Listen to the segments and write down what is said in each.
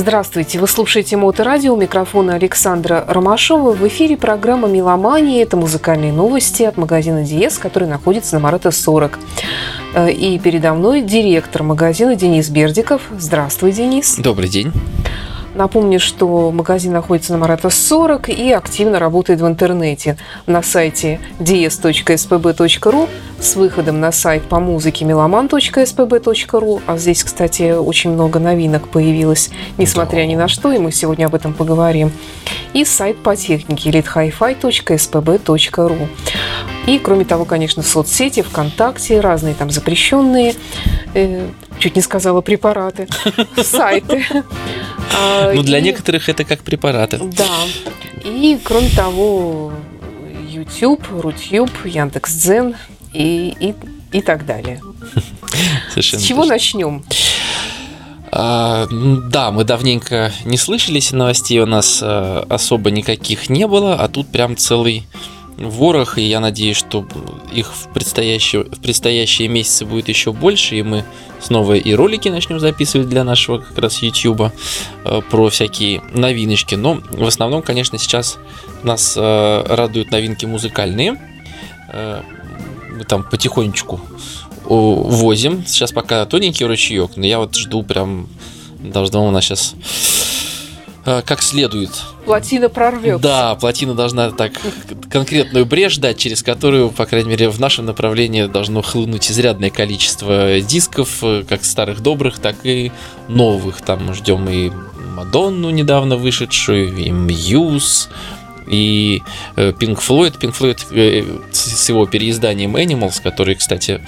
Здравствуйте, вы слушаете Моторадио, у микрофона Александра Ромашова. В эфире программа «Меломания». Это музыкальные новости от магазина «Диез», который находится на Марата 40. Э, и передо мной директор магазина Денис Бердиков. Здравствуй, Денис. Добрый день. Напомню, что магазин находится на Марата 40 и активно работает в интернете на сайте ds.spb.ru с выходом на сайт по музыке meloman.spb.ru. А здесь, кстати, очень много новинок появилось, несмотря ни на что, и мы сегодня об этом поговорим. И сайт по технике elitehifi.spb.ru. И, кроме того, конечно, соцсети, ВКонтакте, разные там запрещенные, э, чуть не сказала препараты, сайты. А, ну, для некоторых это как препараты. Да. И, кроме того, YouTube, Рутюб, Яндекс.Дзен и, и, и так далее. Совершенно С чего точно. начнем? А, да, мы давненько не слышались, новостей у нас а, особо никаких не было, а тут прям целый ворох, и я надеюсь, что их в предстоящие, в предстоящие месяцы будет еще больше, и мы снова и ролики начнем записывать для нашего как раз YouTube э, про всякие новиночки. Но в основном, конечно, сейчас нас э, радуют новинки музыкальные. Э, мы там потихонечку возим. Сейчас пока тоненький ручеек, но я вот жду прям должно у нас сейчас как следует. Плотина прорвется. Да, плотина должна так конкретную брешь дать, через которую, по крайней мере, в нашем направлении должно хлынуть изрядное количество дисков, э, как старых добрых, так и новых. Там ждем и Мадонну недавно вышедшую, и Мьюз, и э, Pink Floyd. Pink Floyd с его переизданием Animals, который, кстати,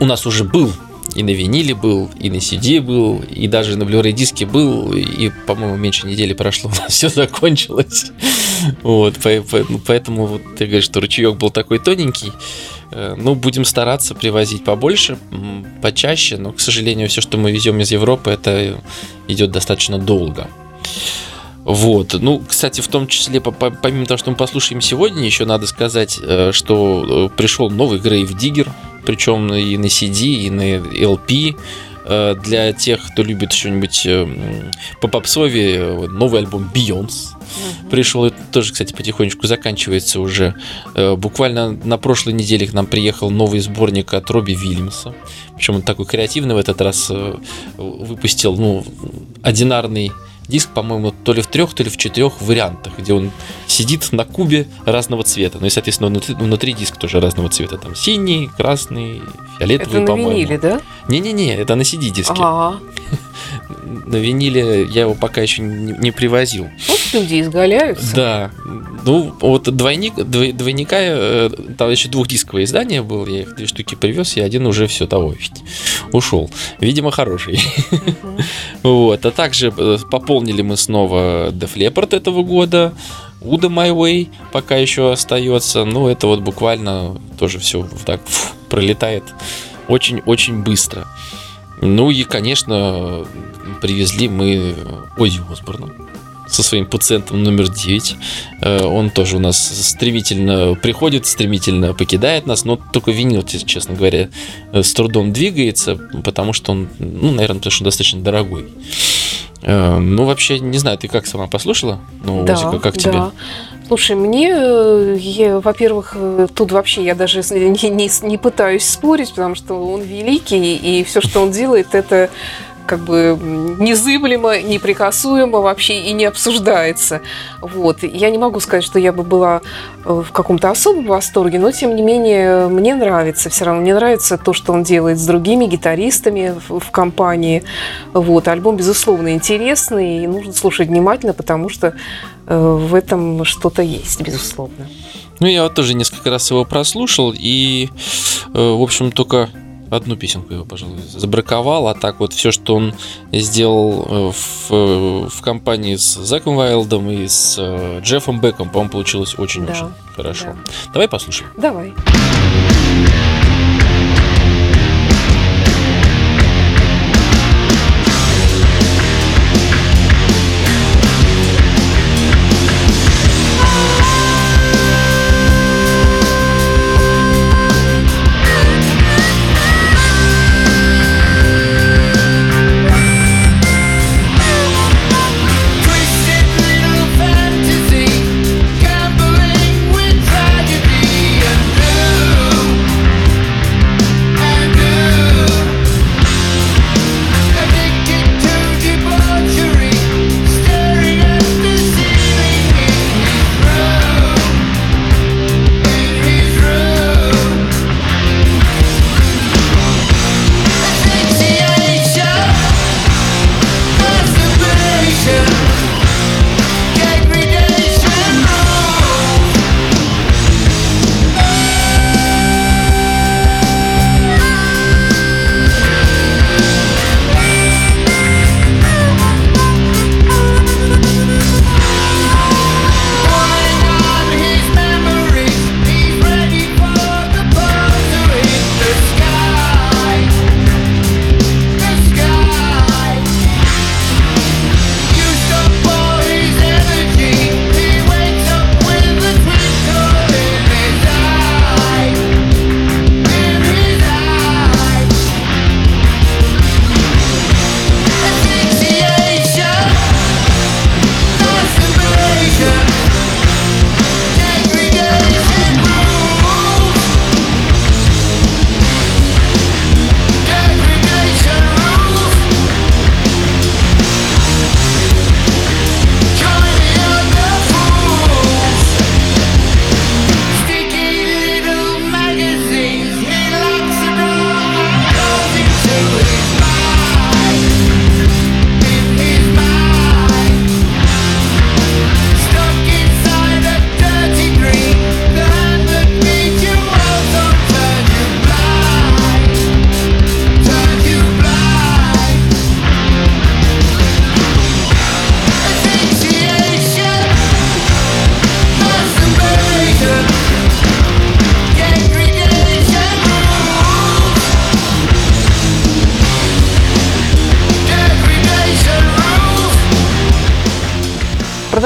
у нас уже был и на виниле был, и на CD был, и даже на Blu-ray диске был, и, по-моему, меньше недели прошло, у нас все закончилось. Вот, ну, поэтому вот ты говоришь, что ручеек был такой тоненький. Э, ну, будем стараться привозить побольше, почаще, но, к сожалению, все, что мы везем из Европы, это идет достаточно долго. Вот. Ну, кстати, в том числе, помимо того, что мы послушаем сегодня, еще надо сказать, э, что э, пришел новый Grave Digger, причем и на CD, и на LP. Э, для тех, кто любит что-нибудь по попсове, новый альбом Beyonce угу. пришел. Это тоже, кстати, потихонечку заканчивается уже. Буквально на прошлой неделе к нам приехал новый сборник от Робби Вильямса. Причем он такой креативный в этот раз выпустил, ну, одинарный диск, по-моему, то ли в трех, то ли в четырех вариантах, где он сидит на кубе разного цвета. Ну и, соответственно, внутри, внутри диск тоже разного цвета. Там синий, красный, фиолетовый, это по-моему. на виниле, да? Не-не-не, это на CD-диске. Ага. На виниле я его пока еще не, не привозил. Вот люди изгаляются. Да. Ну, вот двойник, двойника, э, там еще двухдисковое издание было, я их две штуки привез, и один уже все того ушел. Видимо, хороший. Вот. А также э, пополнили мы снова Def Leppard этого года. Уда My Way пока еще остается. Ну, это вот буквально тоже все так пролетает очень-очень быстро. Ну и, конечно, привезли мы Ози Осборна со своим пациентом номер 9. Э, он тоже у нас стремительно приходит, стремительно покидает нас, но только винил, честно говоря, э, с трудом двигается, потому что он, ну, наверное, потому что он достаточно дорогой. Э, ну, вообще, не знаю, ты как сама послушала? Ну, да, Озика, как да. тебе? Слушай, мне, во-первых, тут вообще я даже не, не, не пытаюсь спорить, потому что он великий, и все, что он делает, это как бы незыблемо, неприкасуемо вообще и не обсуждается. Вот. Я не могу сказать, что я бы была э, в каком-то особом восторге, но тем не менее мне нравится все равно. Мне нравится то, что он делает с другими гитаристами в, в компании. Вот. Альбом, безусловно, интересный и нужно слушать внимательно, потому что э, в этом что-то есть, безусловно. Ну, я вот тоже несколько раз его прослушал, и, э, в общем, только одну песенку его, пожалуй, забраковал, а так вот все, что он сделал э, в, в компании с Заком Вайлдом и с э, Джеффом Беком, по-моему, получилось очень-очень да, хорошо. Да. Давай послушаем. Давай.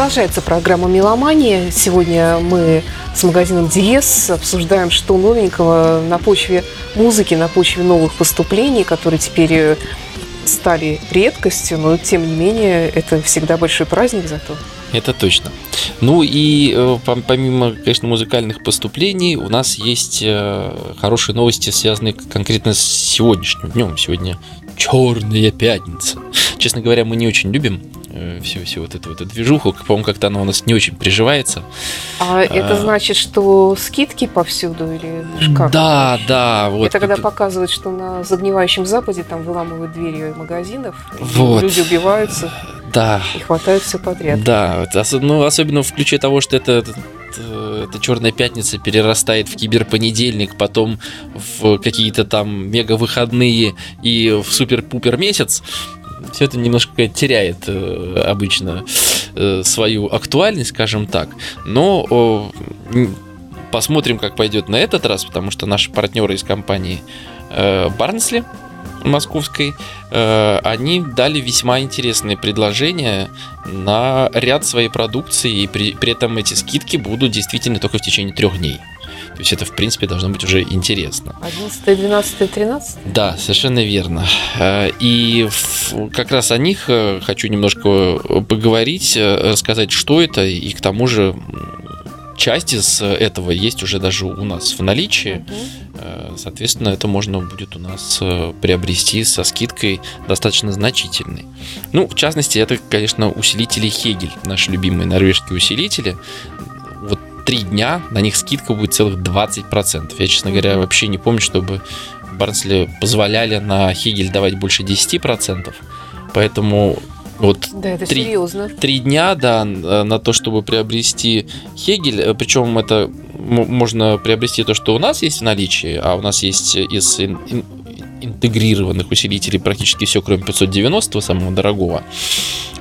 Продолжается программа «Меломания». Сегодня мы с магазином Диес обсуждаем, что новенького на почве музыки, на почве новых поступлений, которые теперь э, стали редкостью, но тем не менее это всегда большой праздник зато. Это точно. Ну и э, помимо, конечно, музыкальных поступлений, у нас есть э, хорошие новости, связанные конкретно с сегодняшним днем. Сегодня Черная пятница. Честно говоря, мы не очень любим всю, всю вот эту, вот эту движуху. По-моему, как-то она у нас не очень приживается. А, а это значит, что скидки повсюду или как? Да, да. Вот. Это когда показывают, что на загнивающем Западе там выламывают двери магазинов, вот. люди убиваются. Да. И хватают все подряд. Да, ну, особенно в ключе того, что это Э, эта черная пятница перерастает в киберпонедельник, потом в какие-то там мега выходные и в супер-пупер месяц, все это немножко теряет э, обычно э, свою актуальность, скажем так. Но э, посмотрим, как пойдет на этот раз, потому что наши партнеры из компании э, Барнсли московской, э, они дали весьма интересные предложения на ряд своей продукции, и при, при этом эти скидки будут действительно только в течение трех дней. То есть это, в принципе, должно быть уже интересно. 11, 12, 13? Да, совершенно верно. Э, и как раз о них э, хочу немножко поговорить, рассказать, что это, и к тому же часть из этого есть уже даже у нас в наличии. Угу. Соответственно, это можно будет у нас э, приобрести со скидкой достаточно значительной. Ну, в частности, это, конечно, усилители Хегель, наши любимые норвежские усилители. Три дня, на них скидка будет целых 20%. Я, честно говоря, вообще не помню, чтобы Барнсли позволяли на Хегель давать больше 10%. Поэтому вот да, это три, серьезно. Три дня, да, на то, чтобы приобрести Хегель. Э, Причем это можно приобрести то, что у нас есть в наличии, а у нас есть из интегрированных усилителей практически все, кроме 590, самого дорогого.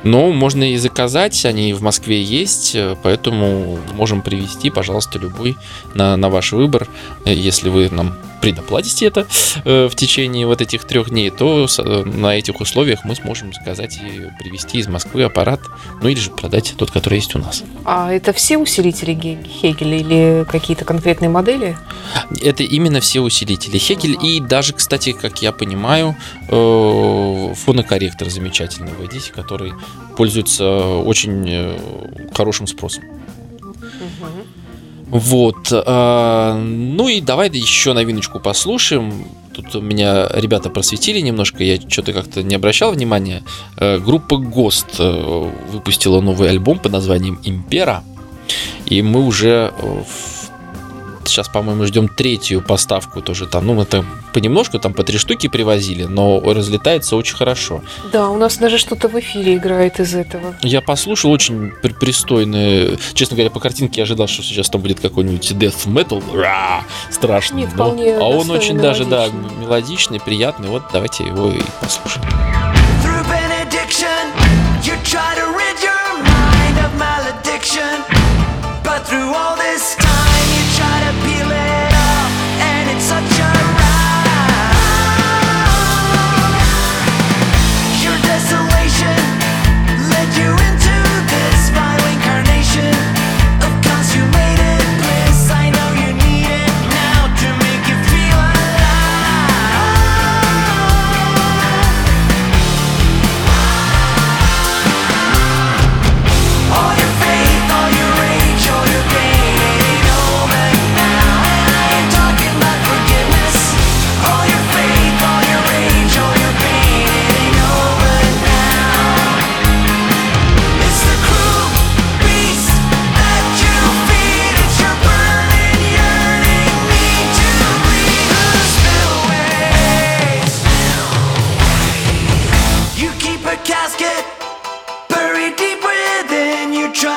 Но можно и заказать, они в Москве есть, э, поэтому можем привезти, пожалуйста, любой на, на ваш выбор. Э, если вы нам предоплатите это э, в течение вот этих трех дней, то э, на этих условиях мы сможем заказать и привезти из Москвы аппарат, ну или же продать тот, который есть у нас. А это все усилители Хегеля или какие-то конкретные модели? Это именно все усилители Хегель ага. и даже, кстати, как я понимаю, э, фонокорректор замечательный в Эдисе, который пользуется очень хорошим спросом. Угу. Вот. Э, ну и давай еще новиночку послушаем. Тут меня ребята просветили немножко, я что-то как-то не обращал внимания. Э, группа Ghost э, выпустила новый альбом под названием Импера. И мы уже в сейчас, по-моему, ждем третью поставку тоже там. Ну, это понемножку, там по три штуки привозили, но разлетается очень хорошо. Да, у нас даже что-то в эфире играет из этого. Я послушал, очень при пристойные. Честно говоря, по картинке я ожидал, что сейчас там будет какой-нибудь death metal. Ра, страшный. Нет, но... А он очень даже, да, мелодичный, приятный. Вот давайте его и послушаем.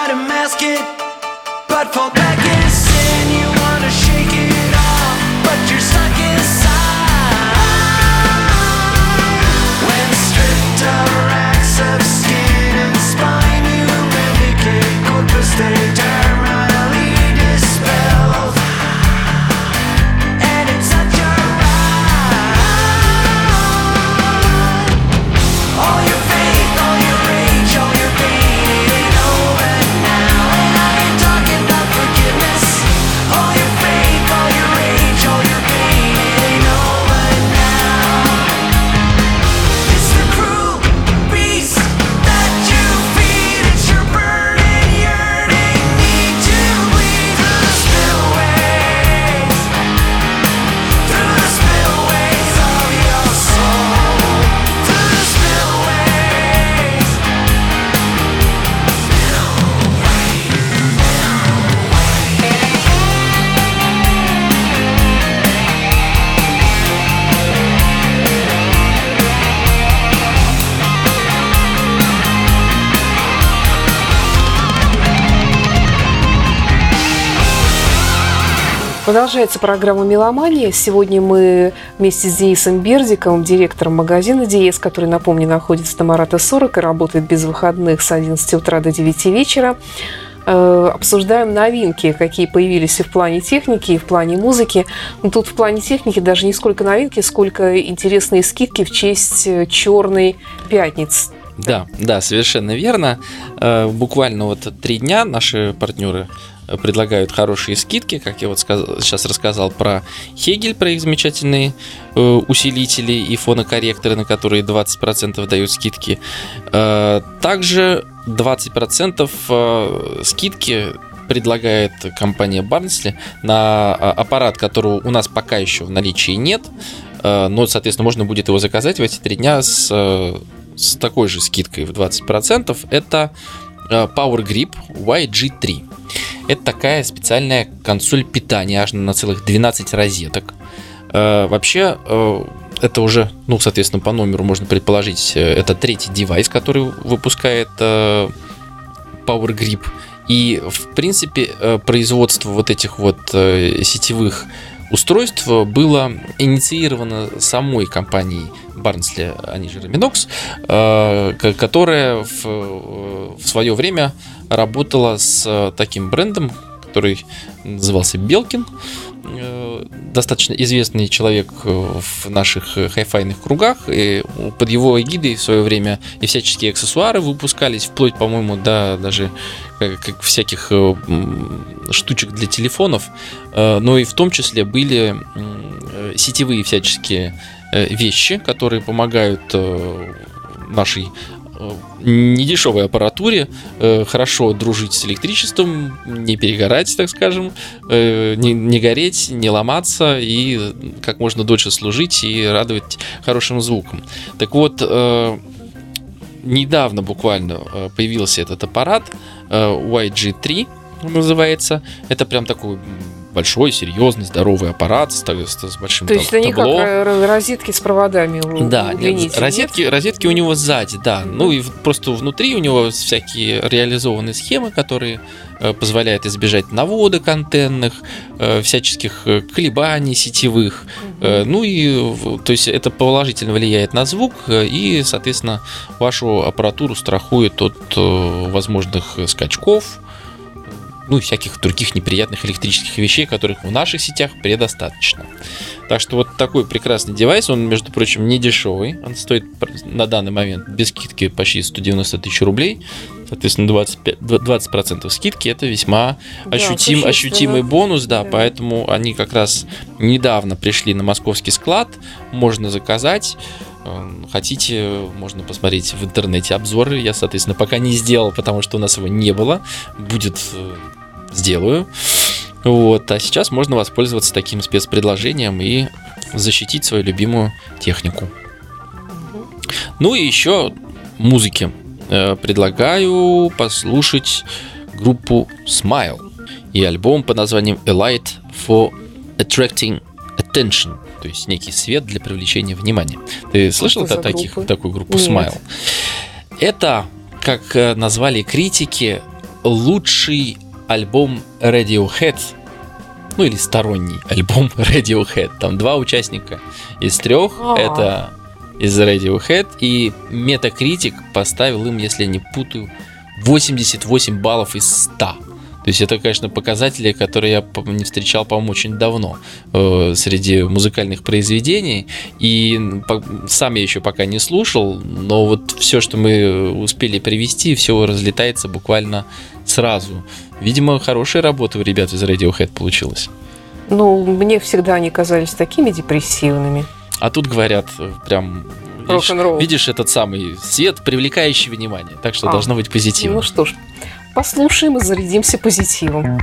try to mask it, but fall back inside. Продолжается программа «Меломания». Сегодня мы вместе с Денисом Бердиком, директором магазина «Диез», который, напомню, находится на Марата 40 и работает без выходных с 11 утра до 9 вечера, э, обсуждаем новинки, какие появились и в плане техники, и в плане музыки. Но тут в плане техники даже не сколько новинки, сколько интересные скидки в честь э, Черной пятницы. Да, да, совершенно верно. Э, буквально вот три дня наши партнеры предлагают хорошие скидки, как я вот сказал, сейчас рассказал про Хегель, про их замечательные э, усилители и фонокорректоры, на которые 20% дают скидки. Э, также 20% э, скидки предлагает компания Барнсли на а, аппарат, которого у нас пока еще в наличии нет, э, но, соответственно, можно будет его заказать в эти три дня с, э, с такой же скидкой в 20%. Это э, Power Grip YG3. Это такая специальная консоль питания, аж на целых 12 розеток. Э, вообще, э, это уже, ну, соответственно, по номеру можно предположить, э, это третий девайс, который выпускает Power Grip. И, в принципе, производство вот этих вот сетевых устройств было инициировано самой компанией Барнсли, они же Reminox, которая в, в свое время работала с э, таким брендом, который назывался Белкин. Э, достаточно известный человек э, в наших хайфайных кругах. И под его эгидой в свое время и всяческие аксессуары выпускались, вплоть, по-моему, до даже как всяких штучек для телефонов. Но и в том числе были сетевые всяческие вещи, которые помогают нашей недешевой аппаратуре, э, хорошо дружить с электричеством, не перегорать, так скажем, э, не, не гореть, не ломаться и как можно дольше служить и радовать хорошим звуком. Так вот, э, недавно буквально появился этот аппарат YG3 называется. Это прям такой большой, серьезный, здоровый аппарат с, с, большим То есть это не как розетки с проводами Да, нет, розетки, нет? розетки у него сзади, да. Mm-hmm. Ну и просто внутри у него всякие реализованные схемы, которые э, позволяют избежать наводок антенных, э, всяческих э, колебаний сетевых. Mm-hmm. Ну и, то есть это положительно влияет на звук и, соответственно, вашу аппаратуру страхует от возможных скачков, ну и всяких других неприятных электрических вещей, которых в наших сетях предостаточно. Так что вот такой прекрасный девайс, он, между прочим, не дешевый, он стоит на данный момент без скидки почти 190 тысяч рублей, соответственно 25, 20% скидки это весьма да, ощутим, ощутимый бонус, да, да, поэтому они как раз недавно пришли на московский склад, можно заказать, эм, Хотите, можно посмотреть в интернете обзоры. Я, соответственно, пока не сделал, потому что у нас его не было. Будет э, сделаю. Вот, а сейчас можно воспользоваться таким спецпредложением и защитить свою любимую технику. Ну и еще музыки. Э, предлагаю послушать группу Smile и альбом под названием A Light for Attracting Attention, то есть некий свет для привлечения внимания. Ты слышал о таких, такую группу Нет. Smile? Это, как э, назвали критики, лучший альбом Radiohead, ну или сторонний альбом Radiohead. Там два участника из трех. А. Это из Radiohead. И Metacritic поставил им, если я не путаю, 88 баллов из 100. То есть это, конечно, показатели, которые я не встречал, по-моему, очень давно э, среди музыкальных произведений. И по, сам я еще пока не слушал, но вот все, что мы успели привести, все разлетается буквально сразу. Видимо, хорошая работа у ребят из Radiohead получилась. Ну, мне всегда они казались такими депрессивными. А тут говорят, э, прям видишь, видишь этот самый свет, привлекающий внимание. Так что а, должно быть позитивно. Ну что ж, послушаем и зарядимся позитивом.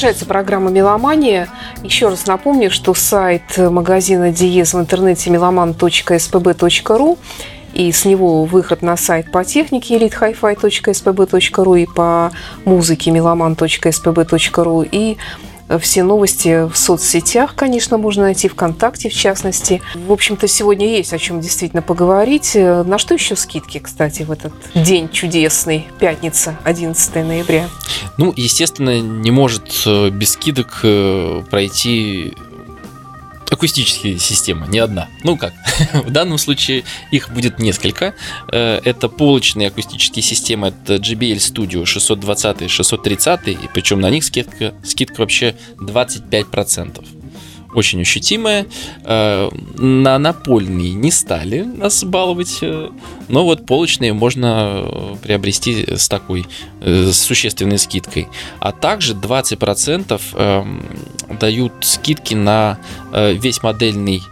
Продолжается программа «Меломания». Еще раз напомню, что сайт магазина «Диез» в интернете meloman.spb.ru и с него выход на сайт по технике elitehifi.spb.ru и по музыке meloman.spb.ru и все новости в соцсетях, конечно, можно найти ВКонтакте, в частности. В общем-то, сегодня есть о чем действительно поговорить. На что еще скидки, кстати, в этот день чудесный, пятница, 11 ноября? Ну, естественно, не может э, без скидок э, пройти акустические системы, не одна. Ну как, в данном случае их будет несколько. Э, это полочные акустические системы, это JBL Studio 620 и 630, и причем на них скидка, скидка вообще 25% очень ощутимая. Э, на напольные не стали нас баловать, э, но вот полочные можно э, приобрести с такой с существенной скидкой. А также 20% эм, дают скидки на весь модельный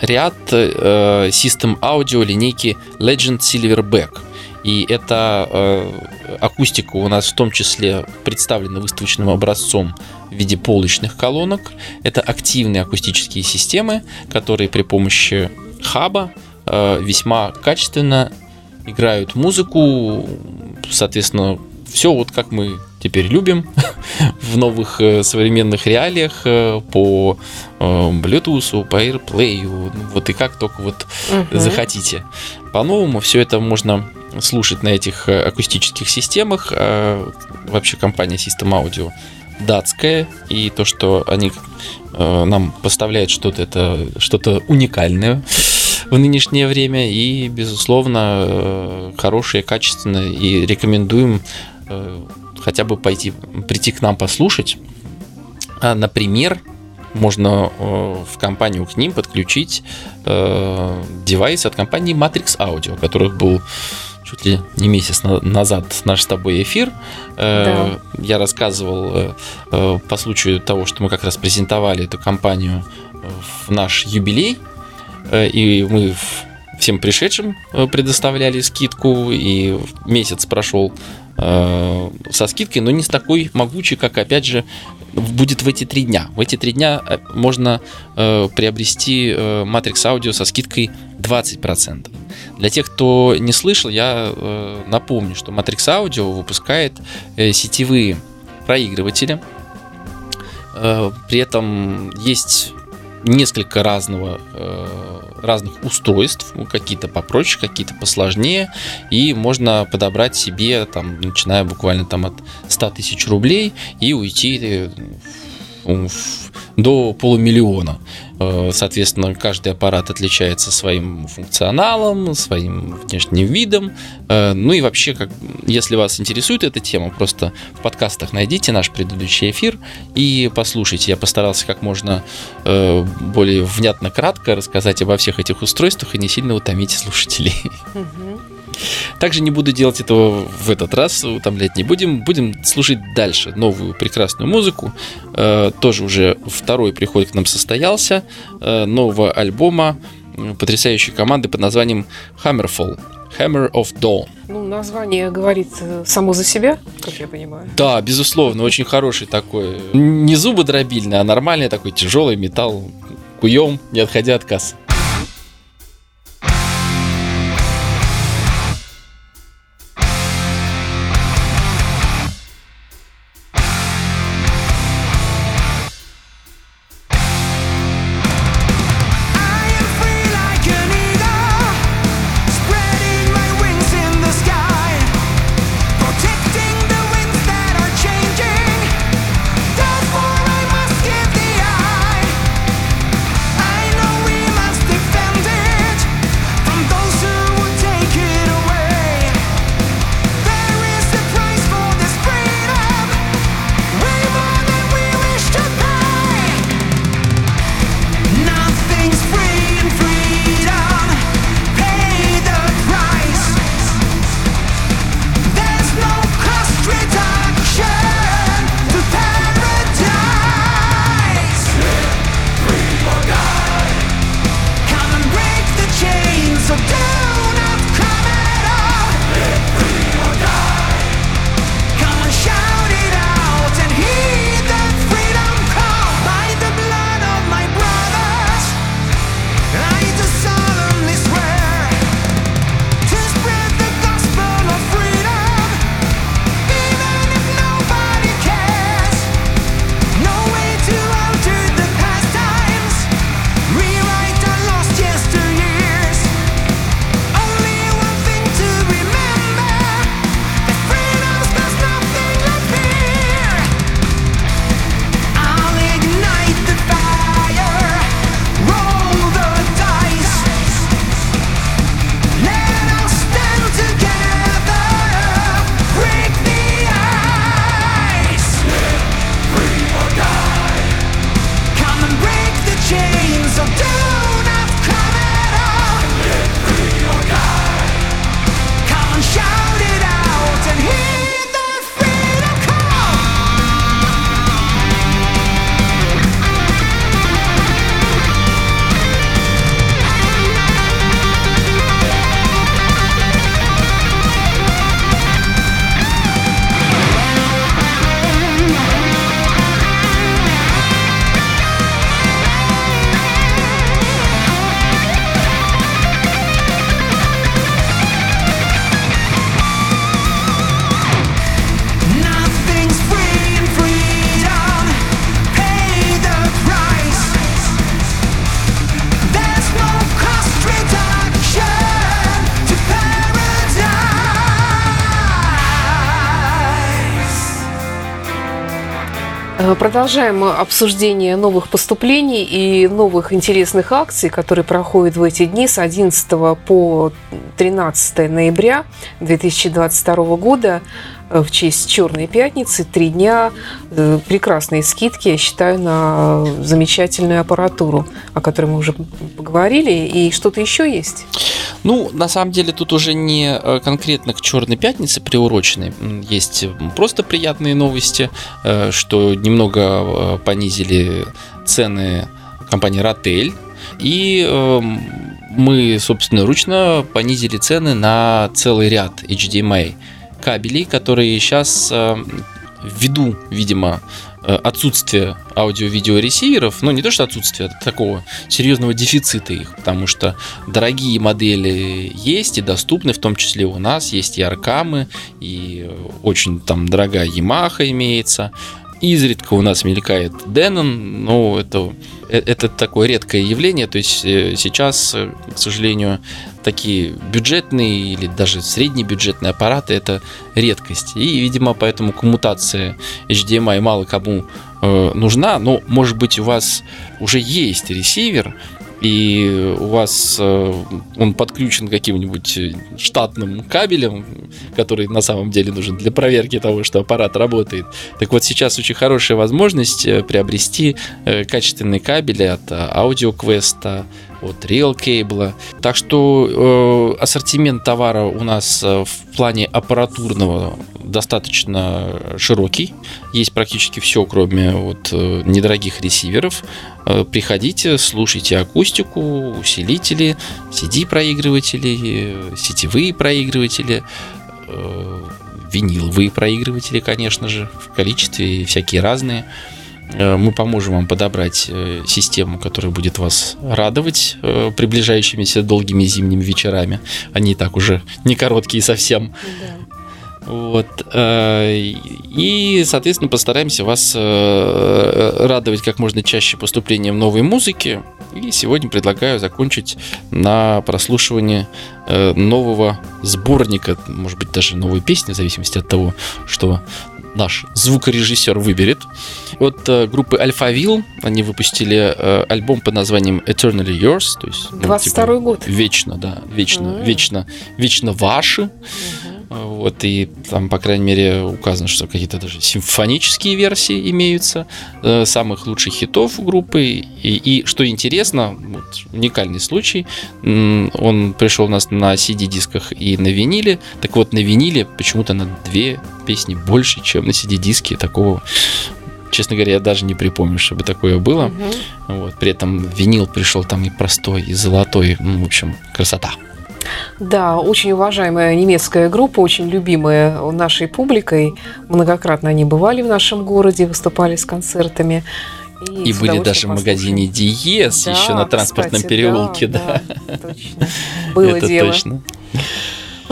ряд System Audio линейки Legend Silverback. И эта э, акустика у нас в том числе представлена выставочным образцом в виде полочных колонок. Это активные акустические системы, которые при помощи хаба э, весьма качественно играют музыку. Соответственно, все вот как мы теперь любим в новых э, современных реалиях э, по э, Bluetooth, по AirPlay, вот и как только вот угу. захотите. По-новому все это можно слушать на этих э, акустических системах. А вообще компания System Audio датская, и то, что они э, нам поставляют что-то, это что-то уникальное в нынешнее время, и, безусловно, э, хорошее, качественное, и рекомендуем хотя бы пойти, прийти к нам послушать. А, например, можно в компанию к ним подключить девайс от компании Matrix Audio, который был чуть ли не месяц назад наш с тобой эфир. Э, да. Я рассказывал э, э, по случаю того, что мы как раз презентовали эту компанию в наш юбилей, и мы всем пришедшим предоставляли скидку, и месяц прошел со скидкой, но не с такой могучей, как, опять же, будет в эти три дня. В эти три дня можно приобрести Matrix Audio со скидкой 20%. Для тех, кто не слышал, я э, напомню, что Matrix Audio выпускает э, сетевые проигрыватели. Э, при этом есть несколько разного, э, разных устройств, какие-то попроще, какие-то посложнее, и можно подобрать себе, там, начиная буквально там от 100 тысяч рублей и уйти э, в, до полумиллиона. Э, соответственно, каждый аппарат отличается своим функционалом, своим внешним видом. Э, ну и вообще, как, если вас интересует эта тема, просто в подкастах найдите наш предыдущий эфир и послушайте. Я постарался как можно э, более внятно, кратко рассказать обо всех этих устройствах и не сильно утомить слушателей. Также не буду делать этого в этот раз, утомлять не будем. Будем слушать дальше новую прекрасную музыку. Э, тоже уже второй приход к нам состоялся. Э, нового альбома потрясающей команды под названием Hammerfall. Hammer of Dawn. Ну, название говорит э, само за себя, как я понимаю. Да, безусловно, очень хороший такой. Не зубодробильный, а нормальный такой тяжелый металл. Куем, не отходя от кассы. Продолжаем обсуждение новых поступлений и новых интересных акций, которые проходят в эти дни с 11 по 13 ноября 2022 года в честь Черной пятницы. Три дня э, прекрасные скидки, я считаю, на замечательную аппаратуру, о которой мы уже поговорили. И что-то еще есть? Ну, на самом деле, тут уже не э, конкретно к Черной пятнице приурочены. Есть просто приятные новости, э, что немного понизили цены компании Ротель. И эм, мы, собственно, ручно понизили цены на целый ряд HDMI кабелей, которые сейчас э, ввиду, видимо, э, отсутствия аудио-видео-ресиверов, ну не то что отсутствие, а такого серьезного дефицита их, потому что дорогие модели есть и доступны, в том числе у нас есть и Аркамы, и очень там дорогая Yamaha имеется, изредка у нас мелькает Denon, но это, э, это такое редкое явление, то есть сейчас, к сожалению, такие бюджетные или даже среднебюджетные аппараты это редкость. И, видимо, поэтому коммутация HDMI мало кому э, нужна, но, может быть, у вас уже есть ресивер, и у вас э, он подключен каким-нибудь штатным кабелем, который на самом деле нужен для проверки того, что аппарат работает. Так вот, сейчас очень хорошая возможность э, приобрести э, качественные кабели от AudioQuest, от Real Cable. Так что э, ассортимент товара у нас э, в плане аппаратурного достаточно широкий. Есть практически все, кроме вот э, недорогих ресиверов. Э, приходите, слушайте акустику, усилители, CD-проигрыватели, сетевые проигрыватели, э, виниловые проигрыватели, конечно же, в количестве всякие разные. Мы поможем вам подобрать систему, которая будет вас радовать приближающимися долгими зимними вечерами. Они и так уже не короткие совсем. Да. Вот. И, соответственно, постараемся вас радовать как можно чаще поступлением новой музыки. И сегодня предлагаю закончить на прослушивании нового сборника, может быть, даже новой песни, в зависимости от того, что наш звукорежиссер выберет. От э, группы Alphaville они выпустили э, альбом под названием Eternally Yours, то есть ну, 22 типа, год. Вечно, да, вечно, mm-hmm. вечно, вечно ваши. Mm-hmm. Вот, и там, по крайней мере, указано, что какие-то даже симфонические версии имеются э, самых лучших хитов группы. И, и что интересно, вот, уникальный случай, он пришел у нас на CD-дисках и на виниле. Так вот, на виниле почему-то на две песни больше, чем на CD-диске. Такого честно говоря, я даже не припомню, чтобы такое было. Угу. Вот, при этом винил пришел там и простой, и золотой. Ну, в общем, красота. Да, очень уважаемая немецкая группа, очень любимая нашей публикой. Многократно они бывали в нашем городе, выступали с концертами. И, и были даже в магазине Диес да, еще на транспортном кстати, переулке, да. да. Точно. Было Это дело. точно.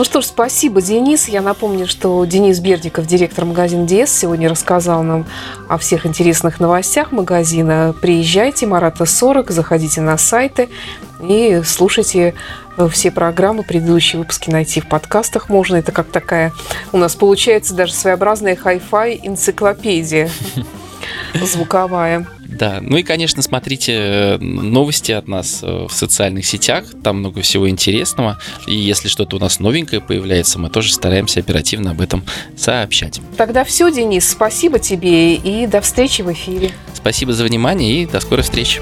Ну что ж, спасибо, Денис. Я напомню, что Денис Бердиков, директор магазина Диес, сегодня рассказал нам о всех интересных новостях магазина. Приезжайте, Марата 40, заходите на сайты и слушайте Э, все программы, предыдущие выпуски найти в подкастах можно. Это как такая у нас получается даже своеобразная хай-фай энциклопедия звуковая. Да, ну и, конечно, смотрите э, новости от нас э, в социальных сетях, там много всего интересного. И если что-то у нас новенькое появляется, мы тоже стараемся оперативно об этом сообщать. Тогда все, Денис, спасибо тебе и до встречи в эфире. Спасибо за внимание и до скорой встречи.